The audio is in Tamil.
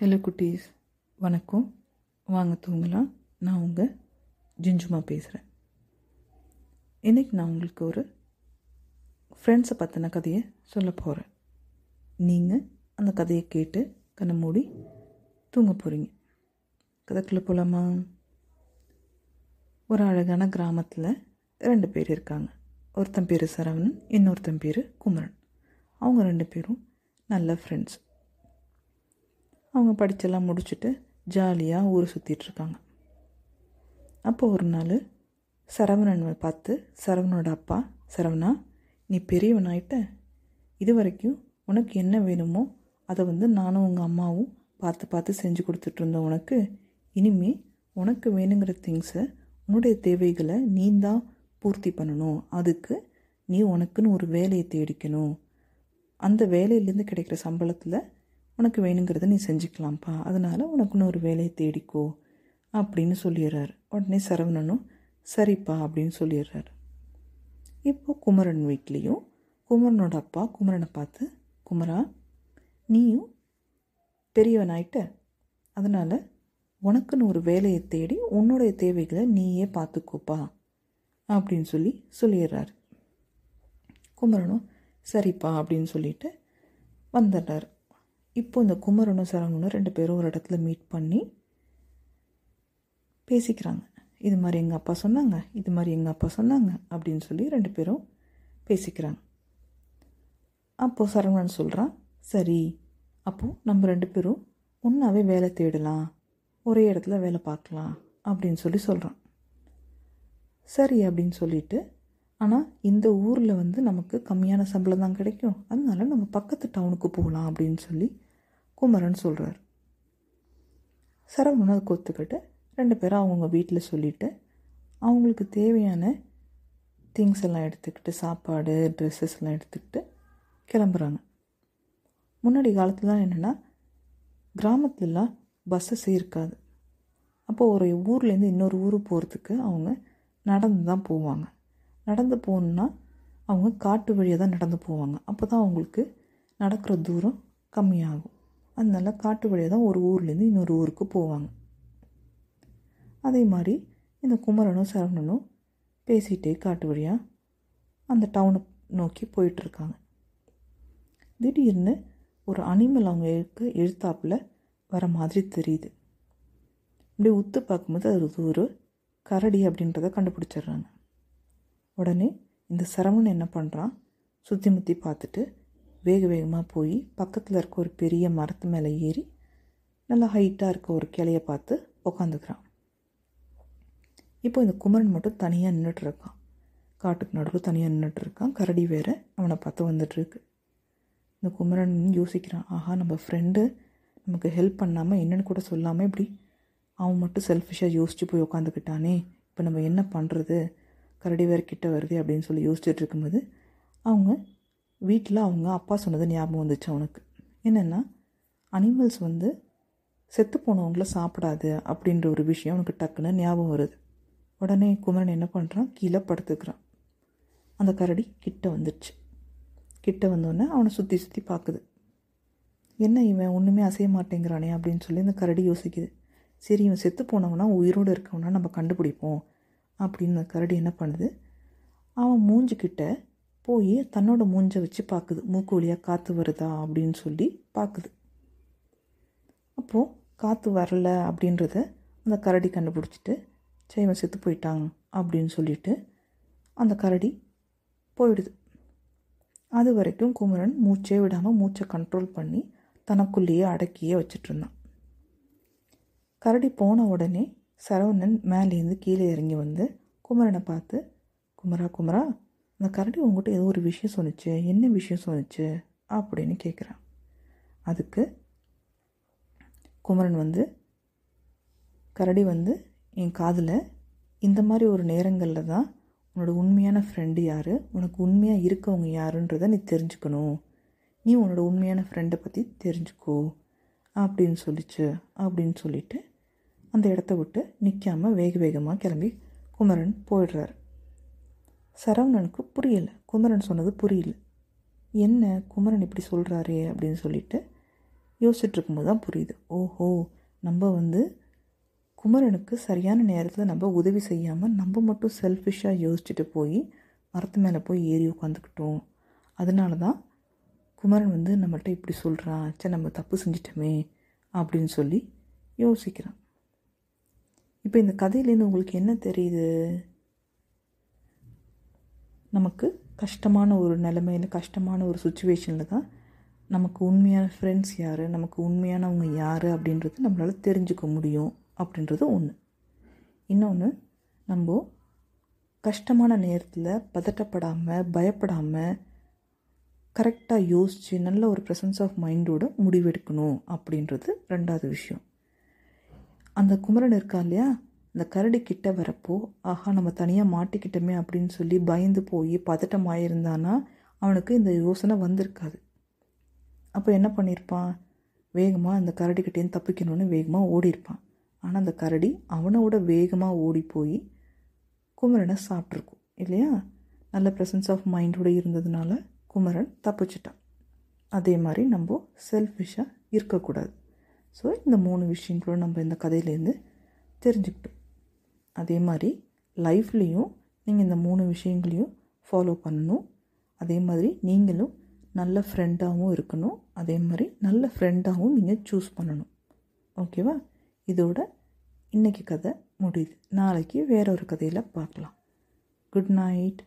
ஹலோ குட்டீஸ். வணக்கம். வாங்க தூங்கலாம். நான் உங்கள் ஜிஞ்சுமா பேசுகிறேன் இன்றைக்கி நான் உங்களுக்கு ஒரு ஃப்ரெண்ட்ஸை பற்றின கதையை சொல்ல போகிறேன் நீங்கள் அந்த கதையை கேட்டு கண்ணை மூடி தூங்க போகிறீங்க கதைக்குள்ளே போகலாமா ஒரு அழகான கிராமத்தில் ரெண்டு பேர் இருக்காங்க. ஒருத்தன் பேர் சரவணன் இன்னொருத்தன் பேர் குமரன். அவங்க ரெண்டு பேரும் நல்ல ஃப்ரெண்ட்ஸ் அவங்க படிச்செல்லாம் முடிச்சுட்டு ஜாலியாக ஊர் சுற்றிட்டுருக்காங்க அப்போ ஒரு நாள் சரவணன் பார்த்து சரவணோட அப்பா சரவணா நீ பெரியவனாயிட்ட இது வரைக்கும் உனக்கு என்ன வேணுமோ அதை வந்து நானும் உங்கள் அம்மாவும் பார்த்து பார்த்து செஞ்சு கொடுத்துட்ருந்தோம் உனக்கு. இனிமே உனக்கு வேணுங்கிற திங்ஸை உன்னுடைய தேவைகளை நீ தான் பூர்த்தி பண்ணணும். அதுக்கு நீ உனக்குன்னு ஒரு வேலையை தேடிக்கணும். அந்த வேலையிலேருந்து கிடைக்கிற சம்பளத்தில் உனக்கு வேணுங்கிறத நீ செஞ்சுக்கலாம்ப்பா. அதனால் உனக்குன்னு ஒரு வேலையை தேடிக்கோ அப்படின்னு சொல்லிடுறாரு. உடனே சரவணனும் சரிப்பா அப்படின்னு சொல்லிடுறாரு. இப்போது குமரன் வீட்லேயும் குமரனோட அப்பா குமரனை பார்த்து குமரா நீயும் பெரியவனாயிட்ட அதனால் உனக்குன்னு ஒரு வேலையை தேடி உன்னுடைய தேவைகளை நீயே பார்த்துக்கோப்பா அப்படின்னு சொல்லி சொல்லிடுறாரு. குமரனும் சரிப்பா அப்படின்னு சொல்லிட்டு வந்துடுறாரு. இப்போ இந்த குமரனும் சரவணனும் ரெண்டு பேரும் ஒரு இடத்துல மீட் பண்ணி பேசிக்கிறாங்க. இது மாதிரி எங்கள் அப்பா சொன்னாங்க இது மாதிரி எங்கள் அப்பா சொன்னாங்க அப்படின்னு சொல்லி ரெண்டு பேரும் பேசிக்கிறாங்க. அப்போது சரவணன் சொல்கிறான் சரி அப்போது நம்ம ரெண்டு பேரும் ஒன்றாவே வேலை தேடலாம் ஒரே இடத்துல வேலை பார்க்கலாம் அப்படின்னு சொல்லி சொல்கிறான் சரி அப்படின்னு சொல்லிட்டு ஆனால் இந்த ஊரில் வந்து நமக்கு கம்மியான சம்பளம் தான் கிடைக்கும். அதனால நம்ம பக்கத்து டவுனுக்கு போகலாம் அப்படின்னு சொல்லி குமரன் சொல்கிறார் சரவணன் அதுக்கு ஒத்துக்கிட்டு ரெண்டு பேரும் அவங்கவுங்க வீட்டில் சொல்லிவிட்டு அவங்களுக்கு தேவையான திங்ஸ் எல்லாம் எடுத்துக்கிட்டு சாப்பாடு ட்ரெஸ்ஸஸ் எல்லாம் எடுத்துக்கிட்டு கிளம்புறாங்க. முன்னாடி காலத்துலலாம் என்னென்னா கிராமத்துலலாம் பஸ்ஸஸ் இருக்காது. அப்போது ஒரு ஊர்லேருந்து இன்னொரு ஊர் போகிறதுக்கு அவங்க நடந்து தான் போவாங்க. நடந்து போகணுன்னா அவங்க காட்டு வழியாக தான் நடந்து போவாங்க. அப்போ தான் அவங்களுக்கு நடக்கிற தூரம் கம்மியாகும். அதனால காட்டு வழியாக தான் ஒரு ஊர்லேருந்து இன்னொரு ஊருக்கு போவாங்க. அதே மாதிரி இந்த குமரனும் சரவணனும் பேசிகிட்டே காட்டு வழியாக அந்த டவுனை நோக்கி போயிட்டுருக்காங்க. திடீர்னு ஒரு அனிமல் அவங்க எழுத்தாப்பில் வர மாதிரி தெரியுது. இப்படி உத்து பார்க்கும்போது அது ஒரு கரடி அப்படின்றத கண்டுபிடிச்சிடுறாங்க. உடனே இந்த சரவணன் என்ன பண்ணுறான் சுற்றி முற்றி பார்த்துட்டு வேக வேகமாக போய் பக்கத்தில் இருக்க ஒரு பெரிய மரத்து மேலே ஏறி நல்லா ஹைட்டாக இருக்க ஒரு கிளைய பார்த்து உக்காந்துக்கிறான். இப்போ இந்த குமரன் மட்டும் தனியாக நின்றுட்டுருக்கான் காட்டுக்கு நடுவில் தனியாக நின்றுட்டுருக்கான் கரடி வேறு அவனை பார்த்து வந்துட்டுருக்கு இந்த குமரன் யோசிக்கிறான் ஆஹா நம்ம ஃப்ரெண்டு நமக்கு ஹெல்ப் பண்ணாமல் என்னென்னு கூட சொல்லாமல் இப்படி அவன் மட்டும் செல்ஃபிஷாக யோசித்து போய் உக்காந்துக்கிட்டானே. இப்போ நம்ம என்ன பண்ணுறது கரடி வேறு கிட்ட வருது அப்படின்னு சொல்லி யோசிச்சுட்டு இருக்கும்போது அவங்க வீட்டில் அவங்க அப்பா சொன்னது ஞாபகம் வந்துச்சு அவனுக்கு. என்னென்னா அனிமல்ஸ் வந்து செத்து போனவங்கள சாப்பிடாது அப்படின்ற ஒரு விஷயம் அவனுக்கு டக்குன்னு ஞாபகம் வருது. உடனே குமரன் என்ன பண்ணுறான் கீழே படுத்துக்கிறான். அந்த கரடி கிட்ட வந்துடுச்சு கிட்ட வந்தோடனே அவனை சுற்றி சுற்றி பார்க்குது என்ன இவன் ஒன்றுமே அசைய மாட்டேங்கிறானே அப்படின்னு சொல்லி இந்த கரடி யோசிக்குது. சரி இவன் செத்து போனவனா உயிரோடு இருக்கவனா நம்ம கண்டுபிடிப்போம் அப்படின்னு அந்த கரடி என்ன பண்ணுது? அவன் மூஞ்சிக்கிட்ட போய் தன்னோட மூஞ்சை வச்சு பார்க்குது மூக்கு வழியாக காற்று வருதா அப்படின்னு சொல்லி பார்க்குது அப்போது காற்று வரல அப்படின்றத அந்த கரடி கண்டுபிடிச்சிட்டு சரி செத்து போயிட்டான் அப்படின்னு சொல்லிட்டு அந்த கரடி போயிடுது. அது வரைக்கும் குமரன் மூச்சே விடாமல் மூச்சை கண்ட்ரோல் பண்ணி தனக்குள்ளேயே அடக்கியே வச்சிட்ருந்தான் கரடி போன உடனே சரவணன் மேலேருந்து கீழே இறங்கி வந்து குமரனை பார்த்து குமரா குமரா அந்த கரடி உங்கள்கிட்ட ஏதோ ஒரு விஷயம் சொன்னிச்சு என்ன விஷயம் சொன்னிச்சு அப்படின்னு கேட்குறான் அதுக்கு குமரன் வந்து கரடி வந்து என் காதில் இந்த மாதிரி ஒரு நேரங்களில் தான் உன்னோட உண்மையான ஃப்ரெண்டு யார் உனக்கு உண்மையாக இருக்கவங்க யாருன்றதை நீ தெரிஞ்சுக்கணும். நீ உன்னோட உண்மையான ஃப்ரெண்டை பற்றி தெரிஞ்சுக்கோ அப்படின்னு சொல்லிச்சு அப்படின்னு சொல்லிட்டு அந்த இடத்த விட்டு நிற்காம வேக வேகமாக கிளம்பி குமரன் போயிடுறாரு. சரவணனுக்கு புரியல. குமரன் சொன்னது புரியல. என்ன குமரன் இப்படி சொல்கிறாரே அப்படின்னு சொல்லிட்டு யோசிச்சுட்ருக்கும்போது தான் புரியுது. ஓஹோ நம்ம வந்து குமரனுக்கு சரியான நேரத்தில் நம்ம உதவி செய்யாமல் நம்ம மட்டும் செல்ஃபிஷாக யோசிச்சுட்டு போய் மரத்து மேலே போய் ஏறி உட்காந்துக்கிட்டோம் அதனால தான் குமரன் வந்து நம்மகிட்ட இப்படி சொல்கிறான் சே நம்ம தப்பு செஞ்சிட்டோமே அப்படின்னு சொல்லி யோசிக்கிறான். இப்போ இந்த கதையிலேருந்து உங்களுக்கு என்ன தெரியுது? நமக்கு கஷ்டமான ஒரு நிலைமையில் கஷ்டமான ஒரு சுச்சுவேஷனில் தான் நமக்கு உண்மையான ஃப்ரெண்ட்ஸ் யார் நமக்கு உண்மையானவங்க யார் அப்படின்றது நம்மளால் தெரிஞ்சுக்க முடியும் அப்படின்றது ஒன்று இன்னொன்று நம்ம கஷ்டமான நேரத்தில் பதட்டப்படாமல் பயப்படாமல் கரெக்டாக யோசித்து நல்ல ஒரு ப்ரெசன்ஸ் ஆஃப் மைண்டோட முடிவெடுக்கணும் அப்படின்றது ரெண்டாவது விஷயம். அந்த குமரன் இருக்கா இல்லையா? அந்த கரடி கிட்ட வரப்போ ஆஹா நம்ம தனியாக மாட்டிக்கிட்டோமே அப்படின்னு சொல்லி பயந்து போய் பதட்டமாயிருந்தானா அவனுக்கு இந்த யோசனை வந்திருக்காது. அப்போ என்ன பண்ணியிருப்பான் வேகமாக அந்த கரடிக்கிட்டேருந்து தப்பிக்கணும்னு வேகமாக ஓடிருப்பான். ஆனால் அந்த கரடி அவனோட வேகமாக ஓடி போய் குமரனை சாப்பிட்ருக்கும் இல்லையா? நல்ல ப்ரெசன்ஸ் ஆஃப் மைண்டோடு இருந்ததுனால குமரன் தப்பிச்சிட்டான். அதே மாதிரி நம்ம செல்ஃபிஷாக இருக்கக்கூடாது. ஸோ இந்த மூணு விஷயங்களும் நம்ம இந்த கதையிலேருந்து தெரிஞ்சுக்கிட்டோம். அதே மாதிரி லைஃப்லேயும் நீங்கள் இந்த மூணு விஷயங்களையும் ஃபாலோ பண்ணணும். அதே மாதிரி நீங்களும் நல்ல ஃப்ரெண்டாகவும் இருக்கணும். அதே மாதிரி நல்ல ஃப்ரெண்டாகவும் நீங்கள் சூஸ் பண்ணணும். ஓகேவா இதோட இன்றைக்கி கதை முடியுது. நாளைக்கு வேற ஒரு கதையில் பார்க்கலாம். Good night